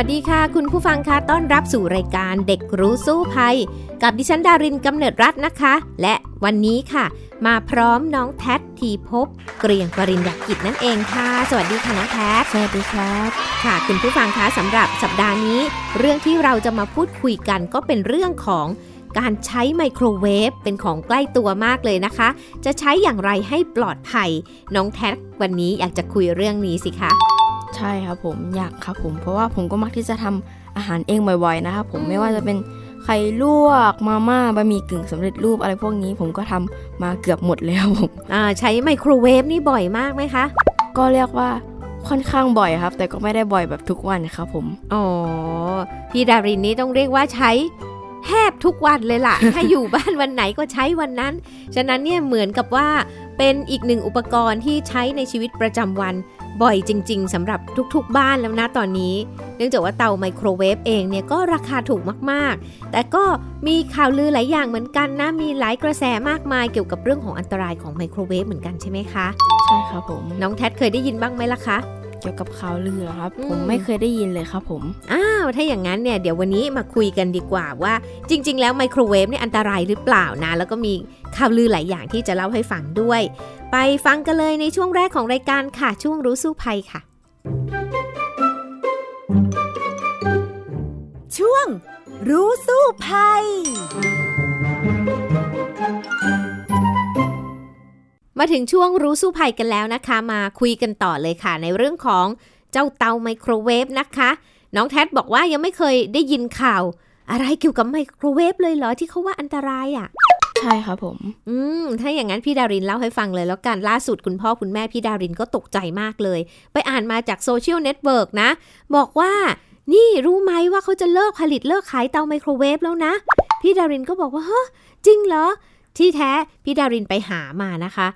วัสดีค่ะ คุณผู้ฟังคะต้อนรับสู่รายการเด็กรู้สู้ภัย กับดิฉันดารินกำเนิดรัตน์นะคะ และวันนี้ค่ะ มาพร้อมน้องแทททีพบ เกรียงปริญญากิจนั่นเองค่ะ สวัสดีค่ะน้องแททสวัสดีครับค่ะ คุณผู้ฟังคะสำหรับสัปดาห์นี้ เรื่องที่เราจะมาพูดคุยกันก็เป็นเรื่องของการใช้ไมโครเวฟเป็นของใกล้ตัวมากเลยนะคะ จะใช้อย่างไรให้ปลอดภัย น้องแททวันนี้อยากจะคุยเรื่องนี้สิคะ ใช่ครับผมอยากครับผมเพราะว่าผมก็มักที่จะทำอาหารเองบ่อยๆนะครับผมไม่ว่าจะเป็นไข่ลวกมาม่าบะหมี่กึ่งสำเร็จรูปอะไรพวกนี้ผมก็ทำมาเกือบหมดแล้วผมอ่าใช้ไมโครเวฟนี่บ่อยมากไหมคะ ก็เรียกว่าค่อนข้างบ่อยครับ แต่ก็ไม่ได้บ่อยแบบทุกวันครับผม อ๋อ พี่ดารินนี่ต้องเรียกว่าใช้แทบทุกวันเลยล่ะ ถ้าอยู่บ้านวันไหนก็ใช้วันนั้น ฉะนั้นเนี่ยเหมือนกับว่าเป็นอีกหนึ่งอุปกรณ์ที่ใช้ในชีวิตประจำวัน บ่อยจริง ๆสำหรับทุกๆบ้านแล้วนะตอนนี้ เนื่องจากว่าเตาไมโครเวฟเองเนี่ยก็ราคาถูกมากๆ แต่ก็มีข่าวลือหลายอย่างเหมือนกันนะ มีหลายกระแสมากมายเกี่ยวกับเรื่องของอันตรายของไมโครเวฟเหมือนกันใช่ไหมคะ ใช่ครับผม น้องแทดเคยได้ยินบ้างไหมล่ะคะ เกี่ยวกับข่าวลือเหรอครับอืมผมไม่เคยได้ยินเลยครับผม อ้า วถ้าอย่างนั้นเนี่ยเดี๋ยววันนี้มาคุยกันดีกว่าว่า จริง ๆ แล้วไมโครเวฟเนี่ยอันตรายหรือเปล่านะ แล้วก็มีข่าวลือหลายอย่างที่จะเล่าให้ฟังด้วย ไปฟังกันเลยในช่วงแรกของรายการค่ะ ช่วงรู้สู้ภัยค่ะ ช่วงรู้สู้ภัยมาถึงช่วงรู้สู้ภัยกันแล้วนะคะ มาคุยกันต่อเลยค่ะ ในเรื่องของเจ้าเตาไมโครเวฟนะคะ น้องแทดบอกว่ายังไม่เคยได้ยินข่าว อะไรเกี่ยวกับไมโครเวฟเลยเหรอที่เขาว่าอันตรายอะ ใช่ครับผม อืม ถ้าอย่างนั้นพี่ดารินเล่าให้ฟังเลยแล้วกันล่าสุดคุณพ่อคุณแม่พี่ดารินก็ตกใจมากเลย ไปอ่านมาจาก social network นะ บอกว่า นี่รู้ไหมว่าเขาจะเลิกผลิตเลิกขายเตาไมโครเวฟแล้วนะ พี่ดารินก็บอกว่าเฮ้อจริงเหรอ ที่แท้พี่ดารินไปหามานะคะ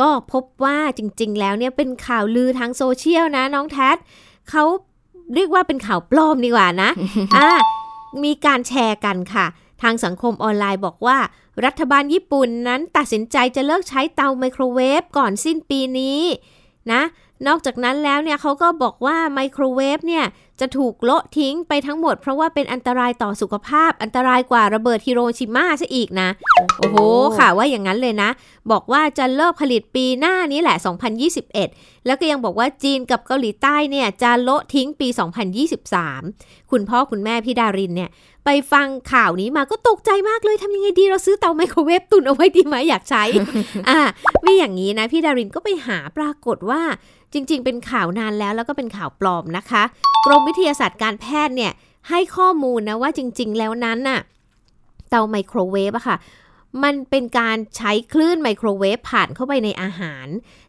ก็พบว่าจริงๆ แล้วเนี่ยเป็นข่าวลือทางโซเชียลนะน้องแทดเขา เรียกว่าเป็นข่าวปลอมดีกว่านะอ่ามีการแชร์กันค่ะ ทางสังคมออนไลน์บอกว่า รัฐบาลญี่ปุ่นนั้นตัดสินใจจะเลิกใช้เตาไมโครเวฟก่อนสิ้นปีนี้นะ นอกจากนั้นแล้วเนี่ยเขาก็บอกว่าไมโครเวฟเนี่ยจะถูกโละทิ้งไปทั้งหมด เพราะว่าเป็นอันตรายต่อสุขภาพ อันตรายกว่าระเบิดฮิโรชิมาซะอีกนะ โอ้โหค่ะว่าอย่างนั้นเลยนะ บอกว่าจะเลิกผลิตปีหน้านี้แหละ 2021 แล้วก็ยังบอกว่าจีนกับเกาหลีใต้เนี่ยจะโละทิ้งปี 2023 คุณพ่อคุณแม่พี่ดารินเนี่ย ไปฟังข่าวนี้มาก็ตกใจมากเลยทำยังไงดีเราซื้อเตาไมโครเวฟตุนเอาไว้ดีไหมอยากใช้ อ่ามีอย่างนี้นะพี่ดารินก็ไปหาปรากฏว่าจริง ๆ เป็นข่าวนานแล้วแล้วก็เป็นข่าวปลอมนะคะ กรมวิทยาศาสตร์การแพทย์เนี่ยให้ข้อมูลนะว่าจริง ๆ แล้วนั้นน่ะเตาไมโครเวฟอะค่ะ มันเป็นการใช้คลื่นไมโครเวฟผ่านเข้าไปในอาหาร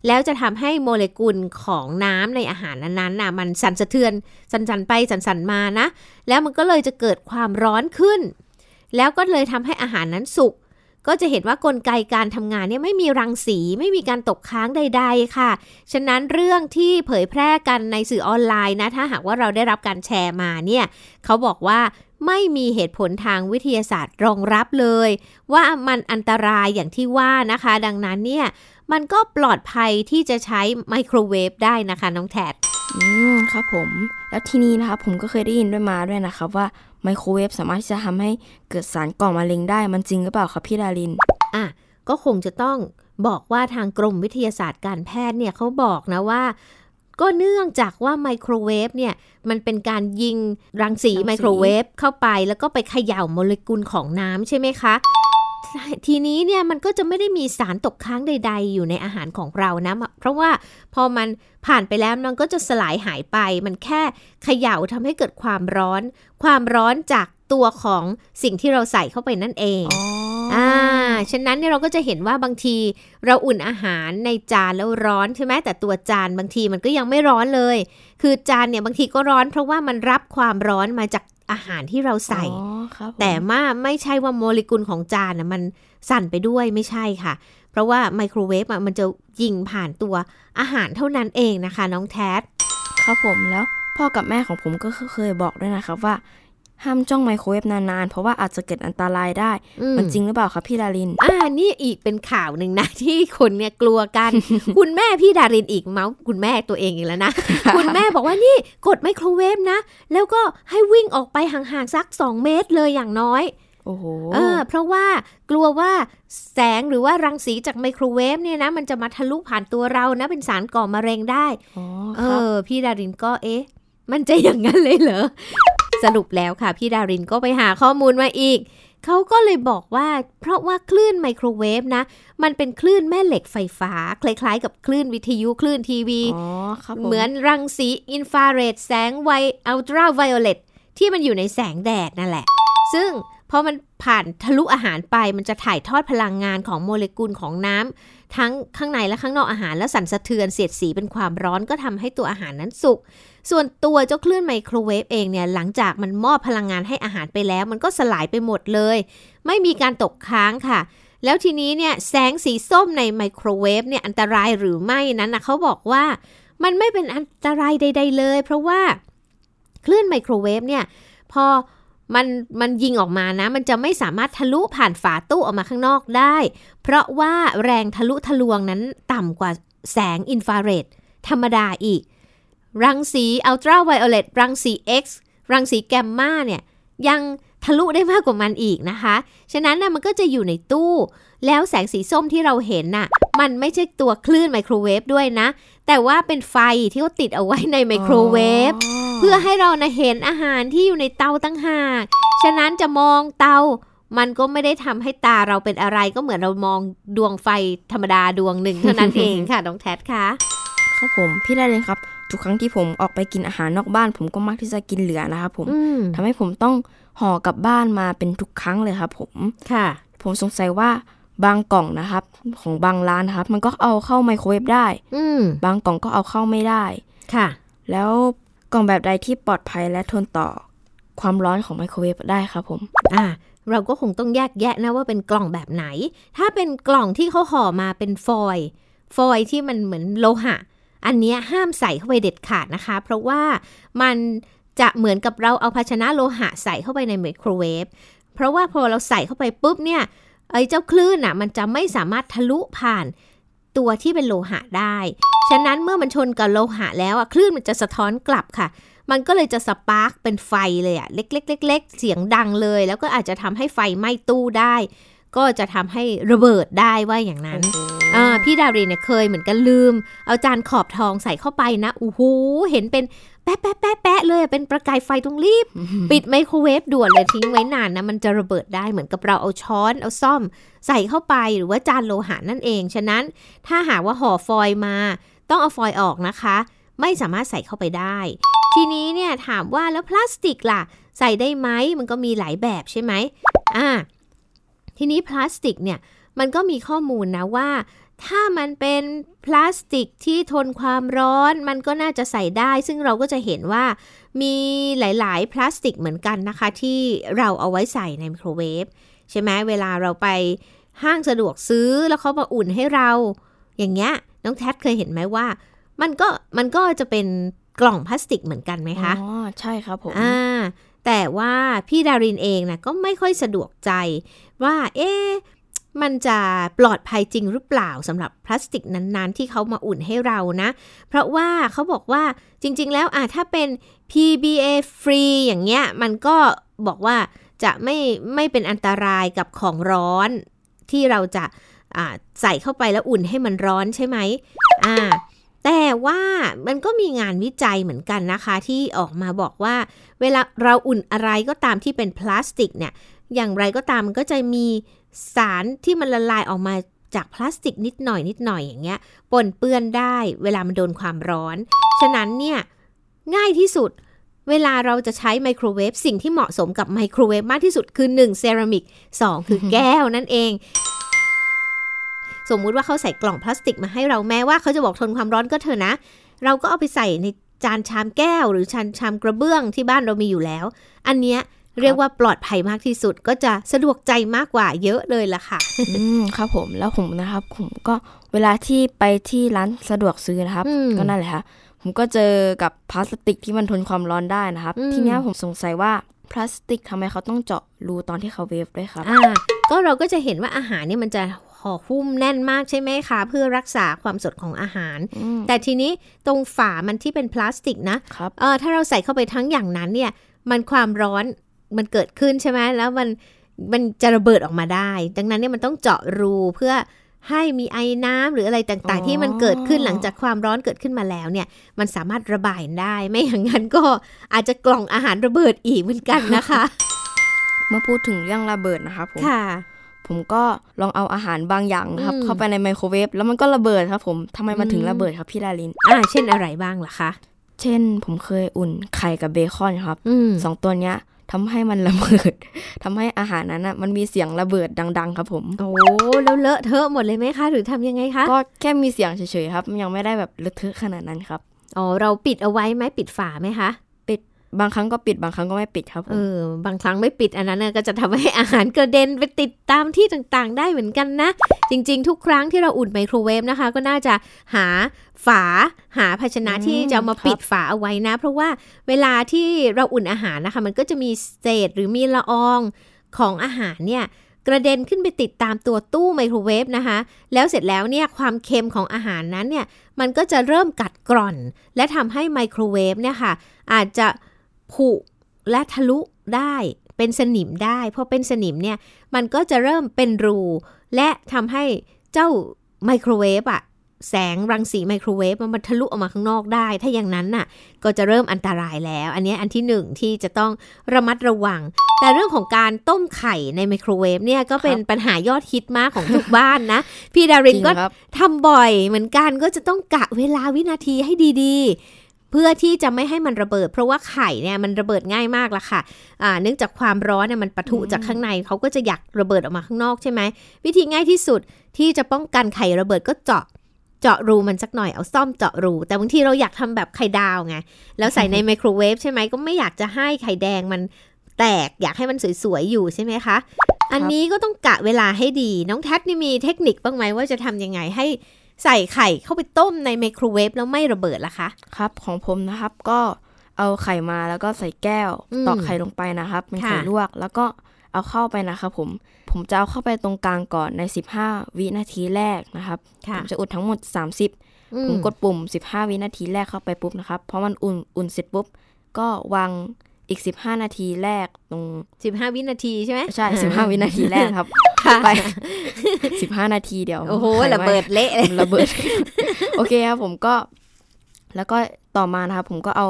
แล้วจะทำให้โมเลกุลของน้ำในอาหารนั้นๆน่ะมันสั่นสะเทือน สั่นๆไปสั่นๆมานะ แล้วมันก็เลยจะเกิดความร้อนขึ้น แล้วก็เลยทำให้อาหารนั้นสุก ก็จะเห็นว่ากลไกการทำงานเนี่ยไม่มีรังสีไม่มีการตกค้างใด ๆ ค่ะ ฉะนั้นเรื่องที่เผยแพร่กันในสื่อออนไลน์นะ ถ้าหากว่าเราได้รับการแชร์มาเนี่ยเขาบอกว่าไม่มีเหตุผลทางวิทยาศาสตร์รองรับเลย ว่ามันอันตรายอย่างที่ว่านะคะ ดังนั้นเนี่ยมันก็ปลอดภัยที่จะใช้ไมโครเวฟได้นะคะน้องแทด อืมครับผม แล้วทีนี้นะครับผมก็เคยได้ยินด้วยมาด้วยนะครับ ว่าไมโครเวฟสามารถที่จะทำให้เกิดสารก่อมะเร็งได้มันจริงหรือเปล่าครับพี่ดาริน อะก็คงจะต้องบอกว่าทางกรมวิทยาศาสตร์การแพทย์เนี่ยเขาบอกนะว่า ก็เนื่องจากว่าไมโครเวฟเนี่ยมันเป็นการยิงรังสีรังสีไมโครเวฟเข้าไปแล้วก็ไปเขย่าโมเลกุลของน้ำใช่ไหมคะ ทีนี้เนี่ยมันก็จะไม่ได้มีสารตกค้างใด ๆ อยู่ในอาหารของเรานะ เพราะว่าพอมันผ่านไปแล้วมันก็จะสลายหายไป มันแค่เขย่าทำให้เกิดความร้อน ความร้อนจากตัวของสิ่งที่เราใส่เข้าไปนั่นเองอ่าฉะนั้นเนี่ยเราก็จะเห็นว่าบางทีเราอุ่นอาหารในจานแล้วร้อนใช่ไหมแต่ตัวจานบางทีมันก็ยังไม่ร้อนเลย คือจานเนี่ยบางทีก็ร้อนเพราะว่ามันรับความร้อนมาจาก อาหารที่เราใส่อ๋อครับผมแต่ว่าไม่ใช่ว่าโมเลกุลของจานนะมันสั่นไปด้วยไม่ใช่ค่ะ เพราะว่าไมโครเวฟอะมันจะยิงผ่านตัวอาหารเท่านั้นเองนะคะ น้องแทสครับผมแล้วพ่อกับแม่ของผมก็เคยบอกด้วยนะครับว่า ห้ามจ้องไมโครเวฟนานๆ เพราะว่าอาจจะเกิดอันตรายได้อืมมันจริงหรือเปล่าครับพี่ดาริน อ่า นี่อีกเป็นข่าวหนึ่งนะ ที่คนเนี่ยกลัวกัน คุณแม่พี่ดารินอีกเมาส์คุณแม่ตัวเองอีกแล้วนะ คุณแม่บอกว่านี่กดไมโครเวฟนะ แล้วก็ให้วิ่งออกไปห่างๆสัก 2 เมตรเลยอย่างน้อยโอ้โหเออเพราะว่ากลัวว่าแสงหรือว่ารังสีจากไมโครเวฟเนี่ยนะ มันจะมาทะลุผ่านตัวเรานะ เป็นสารก่อมะเร็งได้อ๋อเอครับอพี่ดารินก็เอ๊ะ มันจะอย่างนั้นเลยเหรอ สรุปแล้วค่ะ พี่ดารินก็ไปหาข้อมูลมาอีก เขาก็เลยบอกว่า เพราะว่าคลื่นไมโครเวฟนะ มันเป็นคลื่นแม่เหล็กไฟฟ้า คล้ายๆ กับคลื่นวิทยุคลื่นทีวีอ๋อครับผมเหมือนรังสีอินฟราเรดแสงไวอัลตราไวโอเลตที่มันอยู่ในแสงแดดนั่นแหละ ซึ่งพอมันผ่านทะลุอาหารไปมันจะถ่ายทอดพลังงานของโมเลกุลของน้ำทั้งข้างในและข้างนอกอาหารแล้วสั่นสะเทือนเสียดสีเป็นความร้อนก็ทำให้ตัวอาหารนั้นสุก ส่วนตัวเจ้าคลื่นไมโครเวฟเองเนี่ยหลังจากมันมอบพลังงานให้อาหารไปแล้ว มันก็สลายไปหมดเลย ไม่มีการตกค้างค่ะ แล้วทีนี้เนี่ยแสงสีส้มในไมโครเวฟเนี่ยอันตรายหรือไม่นั้นนะเขาบอกว่ามันไม่เป็นอันตรายใด ๆ เลย เพราะว่าคลื่นไมโครเวฟเนี่ยพอมันมันยิงออกมานะ มันจะไม่สามารถทะลุผ่านฝาตู้ออกมาข้างนอกได้ เพราะว่าแรงทะลุทะลวงนั้นต่ำกว่าแสงอินฟราเรดธรรมดาอีก รังสีอัลตราไวโอเลตรังสี X รังสีแกมมาเนี่ยยังทะลุได้มากกว่ามันอีกนะคะ ฉะนั้นนะมันก็จะอยู่ในตู้ แล้วแสงสีส้มที่เราเห็นน่ะ มันไม่ใช่ตัวคลื่นไมโครเวฟด้วยนะ แต่ว่าเป็นไฟที่เขาติดเอาไว้ในไมโครเวฟเพื่อให้เรานะเห็นอาหารที่อยู่ในเตาตั้งหาก ฉะนั้นจะมองเตา มันก็ไม่ได้ทำให้ตาเราเป็นอะไรก็เหมือนเรามองดวงไฟธรรมดาดวงหนึ่งเท่านั้นเองค่ะน้องแทดค่ะครับผมพี่ดารินครับ ทุกครั้งที่ผมออกไปกินอาหารนอกบ้าน ผมก็มักที่จะกินเหลือนะครับผมอืมทำให้ผมต้องห่อกลับบ้านมาเป็นทุกครั้งเลยครับผมค่ะ ผมสงสัยว่าบางกล่องนะครับ ของบางร้านนะครับ มันก็เอาเข้าไมโครเวฟได้ อืมบางกล่องก็เอาเข้าไม่ได้ค่ะ แล้วกล่องแบบใดที่ปลอดภัยและทนต่อความร้อนของไมโครเวฟได้ครับผม อ่า เราก็คงต้องแยกแยะนะว่าเป็นกล่องแบบไหน ถ้าเป็นกล่องที่เขาห่อมาเป็นฟอยล์ฟอยล์ที่มันเหมือนโลหะ อันนี้ห้ามใส่เข้าไปเด็ดขาดนะคะ เพราะว่ามันจะเหมือนกับเราเอาภาชนะโลหะใส่เข้าไปในไมโครเวฟเพราะว่าพอเราใส่เข้าไปปุ๊บเนี่ยไอ้เจ้าคลื่นอะมันจะไม่สามารถทะลุผ่านตัวที่เป็นโลหะได้ ฉะนั้นเมื่อมันชนกับโลหะแล้วอะคลื่นมันจะสะท้อนกลับค่ะ มันก็เลยจะ spark เป็นไฟเลยอะเล็กๆเล็กๆเสียงดังเลย แล้วก็อาจจะทำให้ไฟไหม้ตู้ได้ ก็จะทำให้ระเบิดได้ว่าอย่างนั้นอ่าพี่ดารินเนี่ยเคยเหมือนกันลืม เอาจานขอบทองใส่เข้าไปนะโอ้โหเห็นเป็นแป๊ะแป๊ะแป๊ะแป๊ะเลยอะเป็นประกายไฟตรงรีบ ปิดไมโครเวฟด่วนเลยทิ้งไว้นานนะมันจะระเบิดได้เหมือนกับเราเอาช้อนเอาส้อม ใส่เข้าไปหรือว่าจานโลหะนั่นเอง ฉะนั้นถ้าหากว่าห่อฟอยล์มา ต้องเอาฟอยล์ออกนะคะ ไม่สามารถใส่เข้าไปได้ ทีนี้เนี่ยถามว่าแล้วพลาสติกล่ะ ใส่ได้ไหมมันก็มีหลายแบบใช่ไหมอ่า ทีนี้พลาสติกเนี่ยมันก็มีข้อมูลนะว่า ถ้ามันเป็นพลาสติกที่ทนความร้อน มันก็น่าจะใส่ได้ ซึ่งเราก็จะเห็นว่ามีหลาย ๆ พลาสติกเหมือนกันนะคะ ที่เราเอาไว้ใส่ในไมโครเวฟใช่ไหมเวลาเราไปห้างสะดวกซื้อแล้วเขามาอุ่นให้เรา อย่างเงี้ยน้องแทดเคยเห็นไหมว่า มันก็มันก็จะเป็นกล่องพลาสติกเหมือนกันไหมคะ อ๋อ ใช่ครับผม อ่า แต่ว่าพี่ดารินเองนะก็ไม่ค่อยสะดวกใจว่า เอ๊ะมันจะปลอดภัยจริงหรือเปล่าสำหรับพลาสติกนั้นๆ ที่เขามาอุ่นให้เรานะ เพราะว่าเขาบอกว่าจริงๆ แล้วอะถ้าเป็น PBA free อย่างเงี้ย มันก็บอกว่าจะไม่ไม่เป็นอันตรายกับของร้อนที่เราจะอ่าใส่เข้าไปแล้วอุ่นให้มันร้อนใช่ไหมอ่า แต่ว่ามันก็มีงานวิจัยเหมือนกันนะคะ ที่ออกมาบอกว่า เวลาเราอุ่นอะไรก็ตามที่เป็นพลาสติกเนี่ย อย่างไรก็ตามมันก็จะมีสารที่มันละลายออกมาจากพลาสติกนิดหน่อยนิดหน่อยอย่างเงี้ยปนเปื้อนได้ เวลามันโดนความร้อน ฉะนั้นเนี่ยง่ายที่สุดเวลาเราจะใช้ไมโครเวฟสิ่งที่เหมาะสมกับไมโครเวฟมากที่สุดคือ 1 เซรามิก 2 คือแก้วนั่นเอง สมมุติว่าเขาใส่กล่องพลาสติกมาให้เราแม้ว่าเขาจะบอกทนความร้อนก็เถอะนะ เราก็เอาไปใส่ในจานชามแก้ว หรือชานชามกระเบื้องที่บ้านเรามีอยู่แล้ว อันเนี้ยเรียกว่าปลอดภัยมากที่สุดก็จะสะดวกใจมากกว่าเยอะเลยล่ะค่ะ อืมครับผมแล้วผมนะครับผมก็เวลาที่ไปที่ร้านสะดวกซื้อนะครับอืมก็นั่นแหละครับผมก็เจอกับพลาสติกที่มันทนความร้อนได้นะครับอืมทีเนี้ยผมสงสัยว่าพลาสติกทำไมเขาต้องเจาะรูตอนที่เขาเวฟด้วยครับ อ่า ก็เราก็จะเห็นว่าอาหารเนี่ยมันจะ ห่อหุ้มแน่นมากใช่ไหมคะ เพื่อรักษาความสดของอาหารอืมแต่ทีนี้ตรงฝามันที่เป็นพลาสติกนะครับเออถ้าเราใส่เข้าไปทั้งอย่างนั้นเนี่ยมันความร้อนมันเกิดขึ้นใช่ไหมแล้วมันมันจะระเบิดออกมาได้ ดังนั้นเนี่ยมันต้องเจาะรูเพื่อให้มีไอ้น้ำหรืออะไรต่างๆ ที่มันเกิดขึ้นหลังจากความร้อนเกิดขึ้นมาแล้วเนี่ย มันสามารถระบายได้ไม่อย่างนั้นก็อาจจะกล่องอาหารระเบิดอีกเหมือนกันนะคะ เมื่อพูดถึงเรื่องระเบิดนะครับผมค่ะ ผมก็ลองเอาอาหารบางอย่างนะครับอืมเข้าไปในไมโครเวฟแล้วมันก็ระเบิดครับผมทำไมมันถึงอืมระเบิดครับพี่ดารินอ่าเช่นอะไรบ้างล่ะคะ เช่นผมเคยอุ่นไข่กับเบคอนครับอืมสองตัวเนี้ยทำให้มันระเบิดทำให้อาหารนั้นอะมันมีเสียงระเบิดดัง ๆ ครับผม โอ้แล้วเลอะเทอะหมดเลยไหมคะ หรือทำยังไงคะ ก็แค่มีเสียงเฉยๆครับ ยังไม่ได้แบบเลอะเทอะขนาดนั้นครับ อ๋อ เราปิดเอาไว้ไหมปิดฝาไหมคะ บางครั้งก็ปิดบางครั้งก็ไม่ปิดครับเออบางครั้งไม่ปิดอันนั้นก็จะทำให้อาหารกระเด็นไปติดตามที่ต่างๆ ได้เหมือนกันนะ จริง ๆ ทุกครั้งที่เราอุ่นไมโครเวฟนะคะ ก็น่าจะหาฝาหาภาชนะที่จะมาปิดฝาเอาไว้นะ เพราะว่าเวลาที่เราอุ่นอาหารนะคะ มันก็จะมีเศษหรือมีละอองของอาหารเนี่ยกระเด็นขึ้นไปติดตามตัวตู้ไมโครเวฟนะคะ แล้วเสร็จแล้วเนี่ยความเค็มของอาหารนั้นเนี่ยมันก็จะเริ่มกัดกร่อน และทำให้ไมโครเวฟเนี่ยค่ะอาจจะ ผุและทะลุได้เป็นสนิมได้พอเป็นสนิมเนี่ยมันก็จะเริ่มเป็นรู และทำให้เจ้าไมโครเวฟอะแสงรังสีไมโครเวฟมันมันทะลุออกมาข้างนอกได้ ถ้าอย่างนั้นน่ะ ก็จะเริ่มอันตรายแล้ว อันเนี้ยอันที่หนึ่งที่จะต้องระมัดระวัง แต่เรื่องของการต้มไข่ในไมโครเวฟเนี่ยก็เป็นปัญหายอดฮิตมากของทุกบ้านนะ พี่ดาจรินริงก็ครับทำบ่อยเหมือนกันก็จะต้องกะเวลาวินาทีให้ดีๆ เพื่อที่จะไม่ให้มันระเบิด เพราะว่าไข่เนี่ยมันระเบิดง่ายมากละค่ะอ่าเนื่องจากความร้อนเนี่ยมันปะทุจากข้างในเขาก็จะอยากระเบิดออกมาข้างนอกใช่ไหมวิธีง่ายที่สุดที่จะป้องกันไข่ระเบิดก็เจาะเจาะรูมันสักหน่อยเอาซ่อมเจาะรู แต่บางทีเราอยากทำแบบไข่ดาวไงแล้วใส่ในไมโครเวฟใช่ไหมก็ไม่อยากจะให้ไข่แดงมันแตกอยากให้มันสวยๆอยู่ใช่ไหมคะอันนี้ก็ต้องกะเวลาให้ดี น้องแท็นี่มีเทคนิคบ้างไหมว่าจะทำยังไงให้ ใส่ไข่เข้าไปต้มในไมโครเวฟแล้วไม่ระเบิดล่ะคะ ครับของผมนะครับก็เอาไข่มาแล้วก็ใส่แก้วอืมตอกไข่ลงไปนะครับเป็นไข่ค่ะลวก แล้วก็เอาเข้าไปนะครับผมผมจะเอาเข้าไปตรงกลางก่อนใน 15 วินาทีแรกนะครับผค่ะมจะอุดทั้งหมด 30อืผมกดปุ่ม 15 วินาทีแรกเข้าไปปุ๊บนะครับเพราะมันอุ่นอุ่นเสร็จปุ๊บก็วาง อีก 15 นาทีแรกตรงสิบห้าวินาทีใช่ไหมใช่ 15 วินาทีแรกครับค่ะไป 15 นาทีเดี๋ยว โอ้โหไข่ไหม้ระเบิดเละเลยระเบิด โอเคครับผมก็ แล้วก็ต่อมานะครับ ผมก็เอา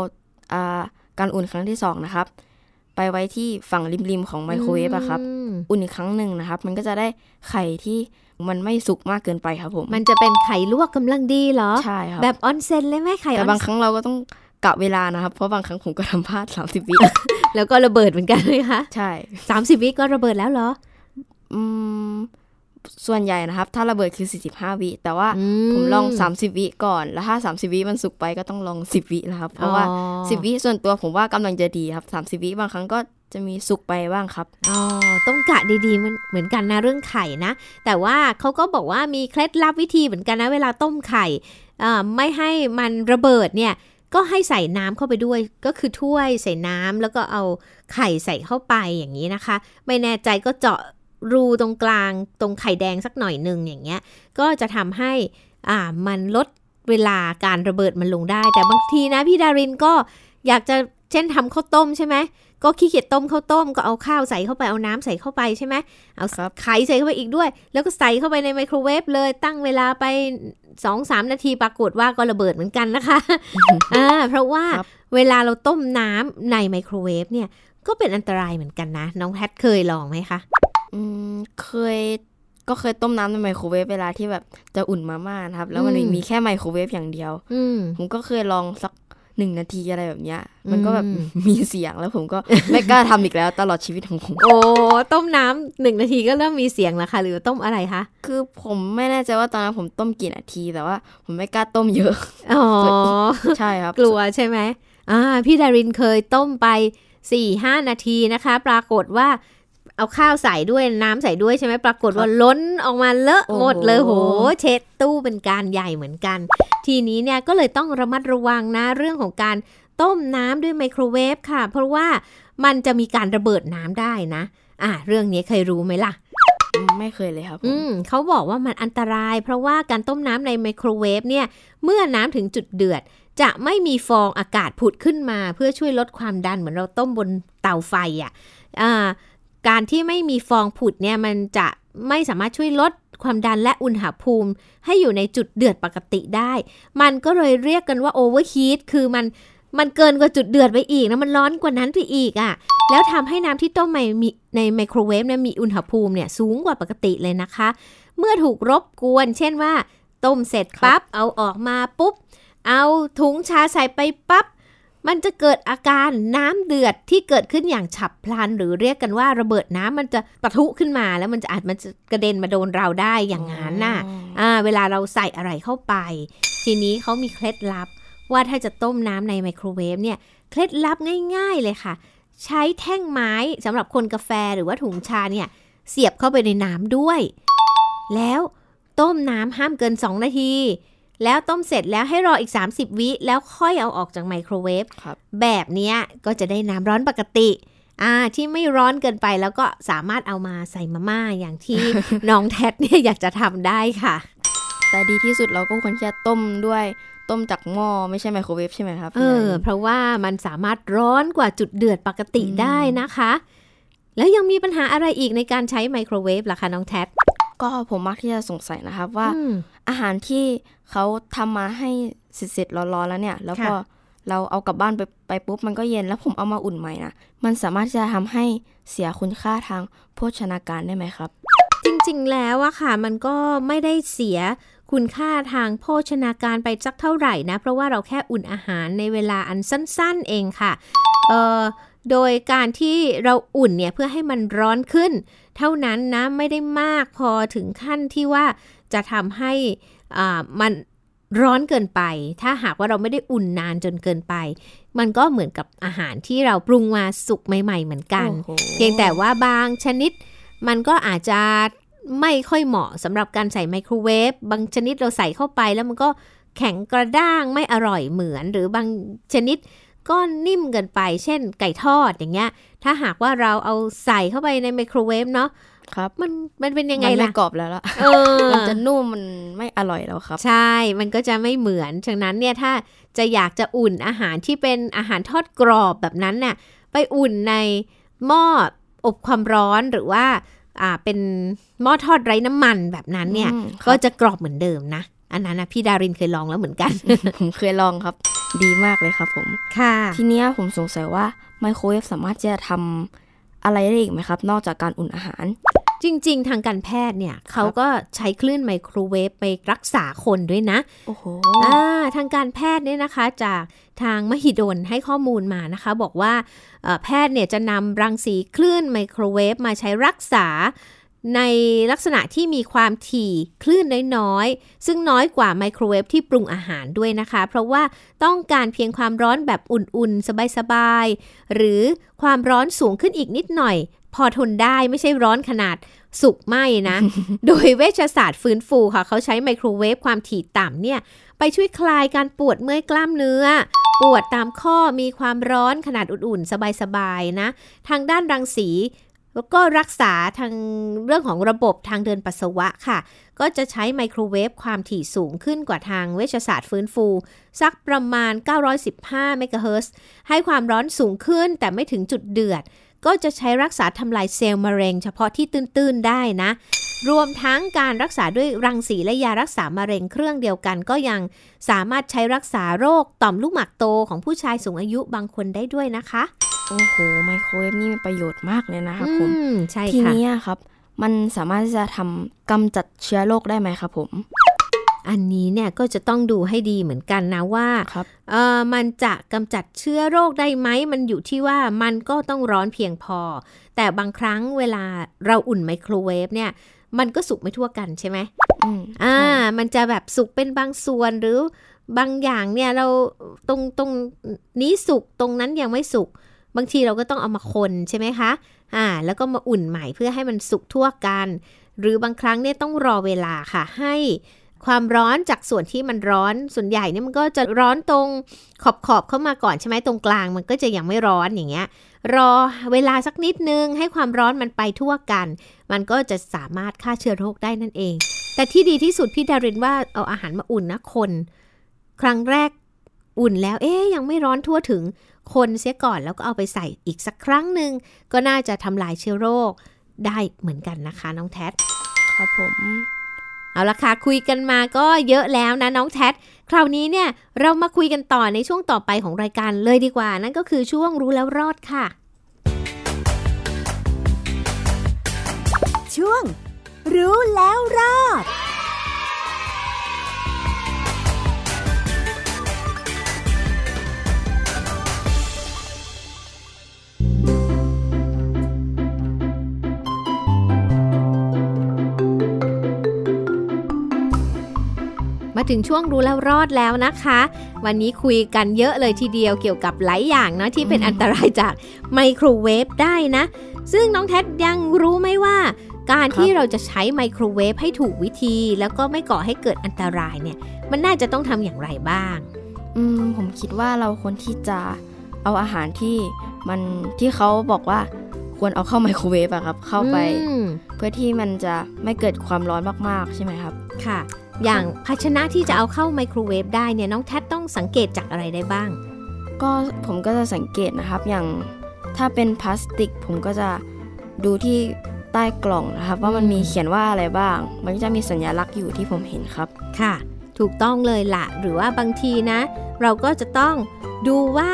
อ่าการอุ่นครั้งที่สองนะครับ ไปไว้ที่ฝั่งริมๆของไมโครเวฟอะครับอืมอุ่นอีกครั้งหนึ่งนะครับ มันก็จะได้ไข่ที่มันไม่สุกมากเกินไปครับผม มันจะเป็นไข่ลวกกำลังดีเหรอ ใช่ครับ แบบออนเซนเลยไหมไข่อแต่อนบางครั้งเราก็ต้อง กะเวลานะครับ เพราะบางครั้งผมก็ทำพลาด 30 วิ แล้วก็ระเบิดเหมือนกันเลยคะใช่สามสิบวิก็ระเบิดแล้วเหรอ อืม ส่วนใหญ่นะครับ ถ้าระเบิดคือ 45 วิ แต่ว่าอืผมลอง 30 วิก่อน แล้วถ้า 30 วิมันสุกไปก็ต้องลอง 10 วินะครับ เพราะว่าอ๋อสิบวิส่วนตัวผมว่ากำลังจะดีครับสามสิบวิบางครั้งก็จะมีสุกไปบ้างครับ อ๋อ ต้องกะดีๆมันเหมือนกันนะเรื่องไข่นะ แต่ว่าเขาก็บอกว่ามีเคล็ดลับวิธีเหมือนกันนะ เวลาต้มไข่อ่าไม่ให้มันระเบิดเนี่ย ก็ให้ใส่น้ำเข้าไปด้วย ก็คือถ้วยใส่น้ำแล้วก็เอาไข่ใส่เข้าไปอย่างนี้นะคะ ไม่แน่ใจก็เจาะรูตรงกลางตรงไข่แดงสักหน่อยหนึ่งอย่างเงี้ย ก็จะทำให้อ่ามันลดเวลาการระเบิดมันลงได้ แต่บางทีนะพี่ดารินก็อยากจะเช่นทำข้าวต้มใช่ไหม ก็ขี้เกียจต้มข้าวต้มก็เอาข้าวใส่เข้าไปเอาน้ำใส่เข้าไปใช่ไหมเอาครับไข่ใส่เข้าไปอีกด้วย แล้วก็ใส่เข้าไปในไมโครเวฟเลยตั้งเวลาไปสองสามนาทีปรากฏว่าก็ระเบิดเหมือนกันนะคะอ่าเพราะว่าครับเวลาเราต้มน้ำในไมโครเวฟเนี่ยก็เป็นอันตรายเหมือนกันนะ น้องแพทเคยลองไหมคะอืมเคยก็เคยต้มน้ำในไมโครเวฟเวลาที่แบบจะอุ่นมาม่านะครับ แล้วมันอืมมีแค่ไมโครเวฟอย่างเดียว อืมผมก็เคยลองสัก หนึ่งนาทีอะไรแบบเนี้ย มันก็แบบมีเสียงแล้วผมก็ไม่กล้าทำอีกแล้วตลอดชีวิตของผมโอ้ต้มน้ำหนึ่งนาทีก็เริ่มมีเสียงแล้วค่ะ หรือต้มอะไรคะคือผมไม่แน่ใจว่าตอนนั้นผมต้มกี่นาทีแต่ว่า ผมไม่กล้าต้มเยอะอ๋อใช่ครับ กลัวใช่ไหมอ่าพี่ดารินเคยต้มไปสี่ห้านาทีนะคะ ปรากฏว่าเอาข้าวใส่ด้วยน้ำใส่ด้วยใช่ไหมปรากฏว่าล้นออกมาเลอะหมดเลยโห เช็ดตู้เป็นการใหญ่เหมือนกัน ทีนี้เนี่ยก็เลยต้องระมัดระวังนะเรื่องของการต้มน้ำด้วยไมโครเวฟค่ะ เพราะว่ามันจะมีการระเบิดน้ำได้นะ อ่าเรื่องนี้เคยรู้ไหมล่ะไม่เคยเลยครับผอืมมเขาบอกว่ามันอันตราย เพราะว่าการต้มน้ำในไมโครเวฟเนี่ย เมื่อน้ำถึงจุดเดือด จะไม่มีฟองอากาศผุดขึ้นมา เพื่อช่วยลดความดันเหมือนเราต้มบนเตาไฟอะ่ะอ่าการที่ไม่มีฟองผุดเนี่ยมันจะไม่สามารถช่วยลด ความดันและอุณหภูมิ ให้อยู่ในจุดเดือดปกติได้ มันก็เลยเรียกกันว่าโอเวอร์ฮีทคือมันมันเกินกว่าจุดเดือดไปอีกนะมันร้อนกว่านั้นไปอีกอะ่ะ แล้วทำให้น้ำที่ต้มในมีในไมโครเวฟเนี่ยมีอุณหภูมิเนี่ยสูงกว่าปกติเลยนะคะ เมื่อถูกรบกวน เช่นว่า ต้มเสร็จปั๊บเอาออกมาปุ๊บ เอาถุงชาใส่ไปปั๊บ มันจะเกิดอาการน้ำเดือดที่เกิดขึ้นอย่างฉับพลัน หรือเรียกกันว่าระเบิดน้ำมันจะปะทุขึ้นมา แล้วมันจะอาจมันจะกระเด็นมาโดนเราได้อย่างนั้นน่ะอ่าเวลาเราใส่อะไรเข้าไป ทีนี้เขามีเคล็ดลับ ว่าถ้าจะต้มน้ำในไมโครเวฟเนี่ยเคล็ดลับง่าย ๆเลยค่ะ ใช้แท่งไม้สำหรับคนกาแฟหรือว่าถุงชาเนี่ยเสียบเข้าไปในน้ำด้วย แล้วต้มน้ำห้ามเกิน 2 นาที แล้วต้มเสร็จแล้วให้รออีก 30 วิ แล้วค่อยเอาออกจากไมโครเวฟครับแบบเนี้ยก็จะได้น้ำร้อนปกติอ่าที่ไม่ร้อนเกินไปแล้วก็สามารถเอามาใส่มาม่าอย่างที่น้องแท็ดเนี่ยอยากจะทำได้ค่ะ แต่ดีที่สุดเราก็ควรจะต้มด้วยต้มจากหม้อไม่ใช่ไมโครเวฟใช่ไหมครับเออเพราะว่ามันสามารถร้อนกว่าจุดเดือดปกติได้นะคะ แล้วยังมีปัญหาอะไรอีกในการใช้ไมโครเวฟล่ะคะน้องแท็ด ก็ผมมักที่จะสงสัยนะครับว่าอืมอาหารที่เขาทำมาให้เสร็จๆร้อนๆแล้วเนี่ย แล้วพอค่ะเราเอากลับบ้านไปไปปุ๊บมันก็เย็นแล้วผมเอามาอุ่นใหม่นะมันสามารถที่จะทำให้เสียคุณค่าทางโภชนาการได้ไหมครับ จริงๆแล้วอะค่ะ มันก็ไม่ได้เสียคุณค่าทางโภชนาการไปสักเท่าไหร่นะ เพราะว่าเราแค่อุ่นอาหารในเวลาอันสั้น ๆ เองค่ะ เอ่อ โดยการที่เราอุ่นเนี่ยเพื่อให้มันร้อนขึ้น เท่านั้นนะไม่ได้มากพอถึงขั้นที่ว่าจะทำให้อ่ามันร้อนเกินไป ถ้าหากว่าเราไม่ได้อุ่นนานจนเกินไป มันก็เหมือนกับอาหารที่เราปรุงมาสุกใหม่ ๆ เหมือนกันโอ้โหเพียงแต่ว่าบางชนิดมันก็อาจจะไม่ค่อยเหมาะสำหรับการใส่ไมโครเวฟ บางชนิดเราใส่เข้าไปแล้วมันก็แข็งกระด้างไม่อร่อยเหมือน หรือบางชนิด ก็นิ่มเกินไป เช่นไก่ทอดอย่างเงี้ย ถ้าหากว่าเราเอาใส่เข้าไปในไมโครเวฟเนาะครับมันมันเป็นยังไงมันม่ล่ะกรอบแล้วล่ะเออมันจะนุ่มมันไม่อร่อยแล้วครับ ใช่ มันก็จะไม่เหมือนฉะนั้นเนี่ยถ้าจะอยากจะอุ่นอาหารที่เป็นอาหารทอดกรอบแบบนั้นน่ะไปอุ่นในหม้ออบความร้อนหรือว่าอ่าเป็นหม้อทอดไร้น้ำมันแบบนั้นเนี่ยอืมครับก็จะกรอบเหมือนเดิมนะ อันนั้นนะพี่ดารินเคยลองแล้วเหมือนกันผมเคยลองครับ ดีมากเลยครับผม ค่ะ ทีเนี้ยผมสงสัยว่าไมโครเวฟสามารถจะทำอะไรได้อีกไหมครับ นอกจากการอุ่นอาหาร จริง ๆ ทางการแพทย์เนี่ย เขาก็ใช้คลื่นไมโครเวฟไปรักษาคนด้วยนะ โอ้โหอ่าทางการแพทย์เนี่ยนะคะ จากทางมหิดลให้ข้อมูลมานะคะ บอกว่าเอ่อแพทย์เนี่ยจะนำรังสีคลื่นไมโครเวฟมาใช้รักษา ในลักษณะที่มีความถี่คลื่นน้อยๆ ซึ่งน้อยกว่าไมโครเวฟที่ปรุงอาหารด้วยนะคะ เพราะว่าต้องการเพียงความร้อนแบบอุ่นๆ สบายๆ หรือความร้อนสูงขึ้นอีกนิดหน่อย พอทนได้ไม่ใช่ร้อนขนาดสุกไหมนะ โดยเวชศาสตร์ฟื้นฟูค่ะ เขาใช้ไมโครเวฟความถี่ต่ำเนี่ย ไปช่วยคลายการปวดเมื่อยกล้ามเนื้อ ปวดตามข้อมีความร้อนขนาดอุ่นๆ สบายๆ นะ ทางด้านรังสี แล้วก็รักษาทางเรื่องของระบบทางเดินปัสสาวะค่ะ ก็จะใช้ไมโครเวฟความถี่สูงขึ้นกว่าทางเวชศาสตร์ฟื้นฟู สักประมาณ 915 เมกะเฮิรตซ์ให้ความร้อนสูงขึ้นแต่ไม่ถึงจุดเดือด ก็จะใช้รักษาทำลายเซลล์มะเร็งเฉพาะที่ตื้น ๆ ได้นะ รวมทั้งการรักษาด้วยรังสีและยารักษามะเร็งเครื่องเดียวกัน ก็ยังสามารถใช้รักษาโรคต่อมลูกหมากโตของผู้ชายสูงอายุบางคนได้ด้วยนะคะ โอ้โห ไมโครเวฟนี่มีประโยชน์มากเลยนะครับผมอืมใช่ทีค่ะเนี้ยครับ มันสามารถที่จะทำกำจัดเชื้อโรคได้ไหมครับผม อันนี้เนี่ยก็จะต้องดูให้ดีเหมือนกันนะว่าครับเออมันจะกำจัดเชื้อโรคได้ไหม มันอยู่ที่ว่ามันก็ต้องร้อนเพียงพอ แต่บางครั้งเวลาเราอุ่นไมโครเวฟเนี่ย มันก็สุกไม่ทั่วกันใช่ไหมอืมอ่าใช่มันจะแบบสุกเป็นบางส่วนหรือบางอย่างเนี่ยเราตรงตรงนี้สุกตรงนั้นยังไม่สุก บางทีเราก็ต้องเอามาคนใช่ไหมคะ อ่า แล้วก็มาอุ่นใหม่เพื่อให้มันสุกทั่วกัน หรือบางครั้งเนี่ยต้องรอเวลาค่ะ ให้ความร้อนจากส่วนที่มันร้อน ส่วนใหญ่เนี่ยมันก็จะร้อนตรงขอบขอบเข้ามาก่อนใช่ไหมตรงกลางมันก็จะยังไม่ร้อนอย่างเงี้ย รอเวลาสักนิดนึงให้ความร้อนมันไปทั่วกัน มันก็จะสามารถฆ่าเชื้อโรคได้นั่นเอง แต่ที่ดีที่สุดพี่ดารินว่าเอาอาหารมาอุ่นนะคน ครั้งแรกอุ่นแล้วเอ๊ยยังไม่ร้อนทั่วถึง คนเสียก่อนแล้วก็เอาไปใส่อีกสักครั้งหนึ่งก็น่าจะทำลายเชื้อโรคได้เหมือนกันนะคะ น้องแท็ดครับผมเอาละค่ะคุยกันมาก็เยอะแล้วนะน้องแท็ดคราวนี้เนี่ยเรามาคุยกันต่อในช่วงต่อไปของรายการเลยดีกว่า นั่นก็คือช่วงรู้แล้วรอดค่ะ ช่วง รู้แล้วรอด มาถึงช่วงรู้แล้วรอดแล้วนะคะ วันนี้คุยกันเยอะเลยทีเดียวเกี่ยวกับหลายอย่างเนาะที่เป็นอันตรายจากไมโครเวฟได้นะ ซึ่งน้องแท็ดยังรู้ไหมว่า การที่เราจะใช้ไมโครเวฟให้ถูกวิธี แล้วก็ไม่ก่อให้เกิดอันตรายเนี่ย มันน่าจะต้องทำอย่างไรบ้าง อืมผมคิดว่าเราควรที่จะเอาอาหารที่มันที่เขาบอกว่าควรเอาเข้าไมโครเวฟอะครับ เข้าไปอืมเพื่อที่มันจะไม่เกิดความร้อนมากๆใช่ไหมครับ ค่ะ อย่างภาชนะที่จะเอาเข้าไมโครเวฟได้เนี่ยน้องแท็ดต้องสังเกตจากอะไรได้บ้าง ก็ผมก็จะสังเกตนะครับอย่างถ้าเป็นพลาสติก ผมก็จะดูที่ใต้กล่องนะครับ ว่ามันมีเขียนว่าอะไรบ้าง มันก็จะมีสัญลักษณ์อยู่ที่ผมเห็นครับค่ะ ถูกต้องเลยละหรือว่าบางทีนะ เราก็จะต้องดูว่า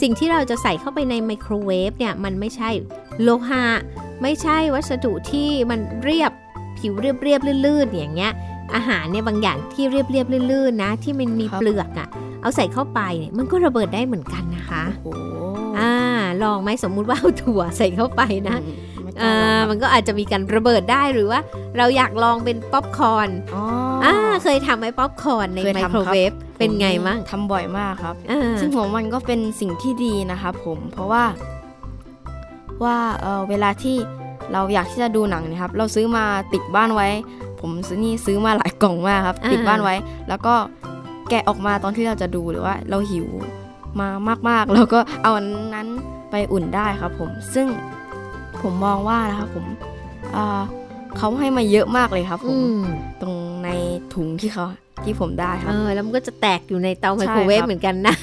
สิ่งที่เราจะใส่เข้าไปในไมโครเวฟเนี่ยมันไม่ใช่โลหะไม่ใช่วัสดุที่มันเรียบผิวเรียบเรียบๆลื่นๆอย่างเงี้ย อาหารเนี่ยบางอย่างที่เรียบเรียบๆลื่นๆนะ ที่มันมีครับเปลือกอะ่ะ เอาใส่เข้าไปเนี่ยมันก็ระเบิดได้เหมือนกันนะคะโอ้โหอ่าลองไหมสมมุติว่าเอาถั่วใส่เข้าไปนะอืมไม่กล้อ่าลองครับมันก็อาจจะมีการระเบิดได้หรือว่า เราอยากลองเป็นป๊อปคอร์นอ๋ออ่าเคยทำไหมป๊อปคอร์นในไมโครเวฟเคยทำครับเป็นไงมั่งทำบ่อยมากครับอ่าซึ่งผมว่ามันก็เป็นสิ่งที่ดีนะครับผมเพราะว่า ว่าเออเวลาที่เราอยากที่จะดูหนังเนะครับ เราซื้อมาติดบ้านไว้ ผมซื้อนี่ซื้อมาหลายกล่องมากครับติดบ้านไว้ แล้วก็แกะออกมาตอนที่เราจะดูหรือว่าเราหิวมามากๆ แล้วก็เอาอันนั้นไปอุ่นได้ครับผมซึ่งผมมองว่านะครับผมอ่าเขาให้มาเยอะมากเลยครับผอืมมตรงในถุงที่เขาที่ผมได้คเอรับอแล้วมันก็จะแตกอยู่ในเตาใช่ไมโครเวฟครับเหมือนกันนะ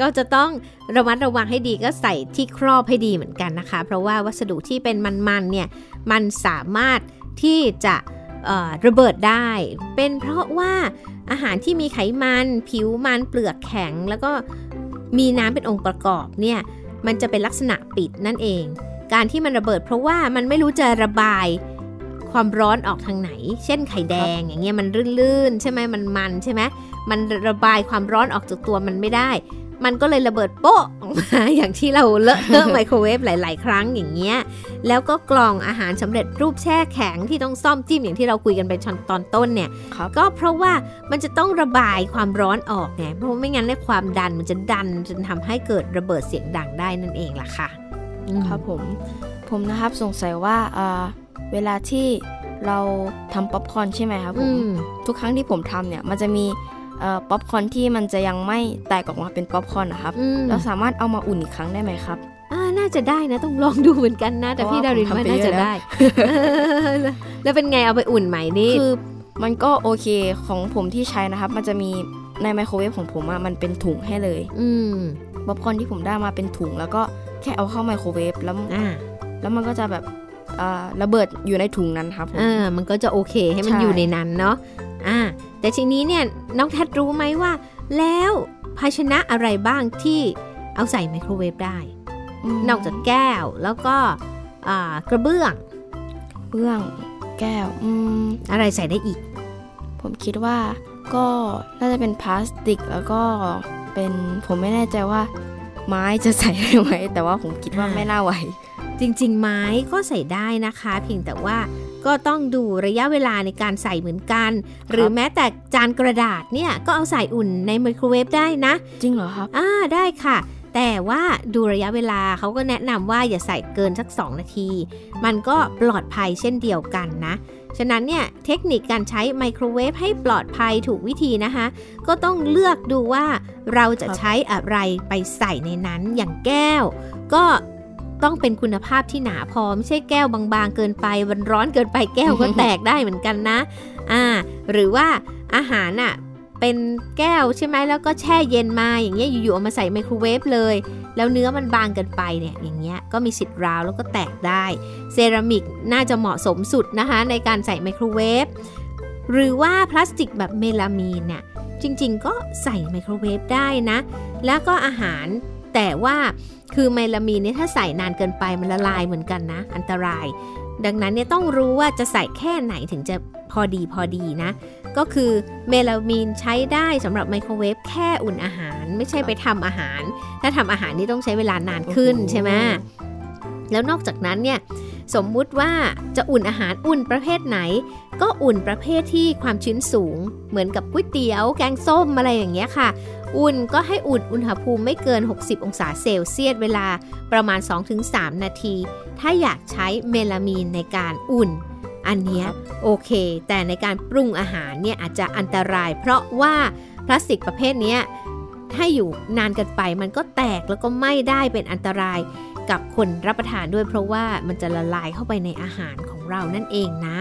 ก็จะต้องระมัดระวังให้ดีก็ใส่ที่ครอบให้ดีเหมือนกันนะคะ เพราะว่าวัสดุที่เป็นมันๆเนี่ยมันสามารถที่จะเอ่อ ระเบิดได้ เป็นเพราะว่าอาหารที่มีไขมัน ผิวมันเปลือกแข็ง แล้วก็มีน้ำเป็นองค์ประกอบเนี่ยมันจะเป็นลักษณะปิดนั่นเอง การที่มันระเบิด เพราะว่ามันไม่รู้จะระบายความร้อนออกทางไหน เช่นไข่แดงอย่างเงี้ยมันลื่นๆใช่ไหมมันมันใช่ไหมมันระบายความร้อนออกจากตัวมันไม่ได้ มันก็เลยระเบิดโป๊ะออกมาอย่างที่เราเลอะเทอะไมโครเวฟหลาย ๆ ครั้งอย่างเงี้ย แล้วก็กล่องอาหารสำเร็จรูปแช่แข็งที่ต้องซ่อมจิ้มอย่างที่เราคุยกันไปตอนต้นเนี่ยครับก็เพราะว่ามันจะต้องระบายความร้อนออกไง เพราะว่าไม่งั้นเนี่ยความดันมันจะดันจนทำให้เกิดระเบิดเสียงดังได้นั่นเองล่ะค่ะอืมครับผม ผมนะครับสงสัยว่าอ่าเวลาที่เราทำป๊อปคอร์นใช่ไหมครับผอืมทุกครั้งที่ผมทำเนี่ยมันจะมีเอ่อ ป๊อปคอร์นที่มันจะยังไม่แตกออกมาเป็นป๊อปคอร์นนะครับอืมเราสามารถเอามาอุ่นอีกครั้งได้ไหมครับอ่าน่าจะได้นะต้องลองดูเหมือนกันนะ แต่พี่ดารินว่าน่าจะได้เพราะพี่ว่าผมทำไปเยอะแล้วเออแล้วแล้วเป็นไงเอาไปอุ่นใหม่นี่คือมันก็โอเคของผมที่ใช้นะครับ มันจะมีในไมโครเวฟของผมอะมันเป็นถุงให้เลย อืมป๊อปคอร์นที่ผมได้มาเป็นถุง แล้วก็แค่เอาเข้าไมโครเวฟแล้วอ่าแล้วมันก็จะแบบอ่าระเบิดอยู่ในถุงนั้นครับผมอ่ามันก็จะโอเคให้มันใช่อยู่ในนั้นเนาะ อ่าแต่ทีนี้เนี่ยน้องแทดรู้ไหมว่า แล้วภาชนะอะไรบ้างที่เอาใส่ไมโครเวฟได้มนอกจากแก้วแล้วก็อ่ากระเบื้องเบื้องแก้วอืมอะไรใส่ได้อีก ผมคิดว่าก็น่าจะเป็นพลาสติกแล้วก็เป็นผมไม่แน่ใจว่าไม้จะใส่ได้ไหมแต่ว่าผมคิดว่าไม่น่าไหวจริง ๆ ไม้ก็ใส่ได้นะคะ เพียงแต่ว่า ก็ต้องดูระยะเวลาในการใส่เหมือนกัน หรือแม้แต่จานกระดาษเนี่ยก็เอาใส่อุ่นในไมโครเวฟได้นะ จริงเหรอครับ อ่าได้ค่ะ แต่ว่าดูระยะเวลาเขาก็แนะนำว่าอย่าใส่เกินสัก 2 นาที มันก็ปลอดภัยเช่นเดียวกันนะฉะนั้นเนี่ยเทคนิคการใช้ไมโครเวฟให้ปลอดภัยถูกวิธีนะคะ ก็ต้องเลือกดูว่าเราจะใช้อะไรไปใส่ในนั้นอย่างแก้ว ก็ ต้องเป็นคุณภาพที่หนาพอไม่ใช่แก้วบางๆ เกินไปวันร้อนเกินไปแก้วก็แตกได้เหมือนกันนะ อ่า หรือว่าอาหารอะเป็นแก้วใช่ไหมแล้วก็แช่เย็นมาอย่างเงี้ยอยู่ๆเอามาใส่ไมโครเวฟเลย แล้วเนื้อมันบางเกินไปเนี่ยอย่างเงี้ยก็มีสิทธิ์ร้าวแล้วก็แตกได้ เซรามิกน่าจะเหมาะสมสุดนะคะ ในการใส่ไมโครเวฟหรือว่าพลาสติกแบบเมลามีนเนี่ยจริงๆก็ใส่ไมโครเวฟได้นะ แล้วก็อาหาร แต่ว่าคือเมลามีนเนี่ยถ้าใส่นานเกินไปมันละลายเหมือนกันนะ อันตราย ดังนั้นเนี่ยต้องรู้ว่าจะใส่แค่ไหนถึงจะพอดีพอดีนะ ก็คือเมลามีนใช้ได้สำหรับไมโครเวฟแค่อุ่นอาหาร ไม่ใช่ไปทำอาหาร ถ้าทำอาหารนี่ต้องใช้เวลานานขึ้นโอ้โหใช่ไหมแล้วนอกจากนั้นเนี่ยสมมุติว่าจะอุ่นอาหารอุ่นประเภทไหน ก็อุ่นประเภทที่ความชื้นสูง เหมือนกับก๋วยเตี๋ยวแกงส้มอะไรอย่างเงี้ยค่ะ อุ่นก็ให้อุ่นอุณหภูมิไม่เกิน 60 องศาเซลเซียสเวลาประมาณ 2-3 นาที ถ้าอยากใช้เมลามีนในการอุ่น อันเนี้ยครับโอเค แต่ในการปรุงอาหารเนี่ยอาจจะอันตราย เพราะว่าพลาสติกประเภทเนี้ยถ้าอยู่นานเกินไปมันก็แตกแล้วก็ไหม้ได้เป็นอันตรายกับคนรับประทานด้วยเพราะว่ามันจะละลายเข้าไปในอาหารของเรานั่นเองนะ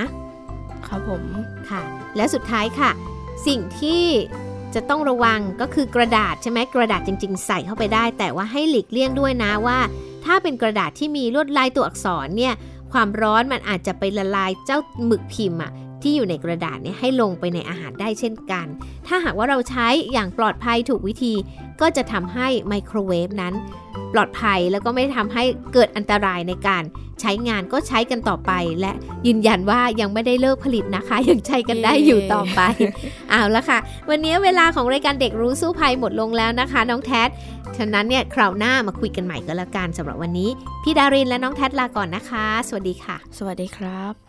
ครับผมค่ะ และสุดท้ายค่ะ สิ่งที่จะต้องระวังก็คือกระดาษใช่ไหมกระดาษจริง ๆ ใส่เข้าไปได้ แต่ว่าให้หลีกเลี่ยงด้วยนะว่า ถ้าเป็นกระดาษที่มีลวดลายตัวอักษรเนี่ยความร้อนมันอาจจะไปละลายเจ้าหมึกพิมพ์อะ ที่อยู่ในกระดาษเนี่ยให้ลงไปในอาหารได้เช่นกัน ถ้าหากว่าเราใช้อย่างปลอดภัยถูกวิธี ก็จะทำให้ไมโครเวฟนั้น ปลอดภัยแล้วก็ไม่ทำให้เกิดอันตรายในการใช้งานก็ใช้กันต่อไป และยืนยันว่ายังไม่ได้เลิกผลิตนะคะ ยังใช้กันได้อยู่ต่อไป เอาละค่ะ วันนี้เวลาของรายการเด็กรู้สู้ภัยหมดลงแล้วนะคะ น้องแท็ดฉะนั้นเนี่ยคราวหน้ามาคุยกันใหม่ก็แล้วกันสำหรับวันนี้ พี่ดารินและน้องแท็ดลาก่อนนะคะ สวัสดีค่ะ สวัสดีครับ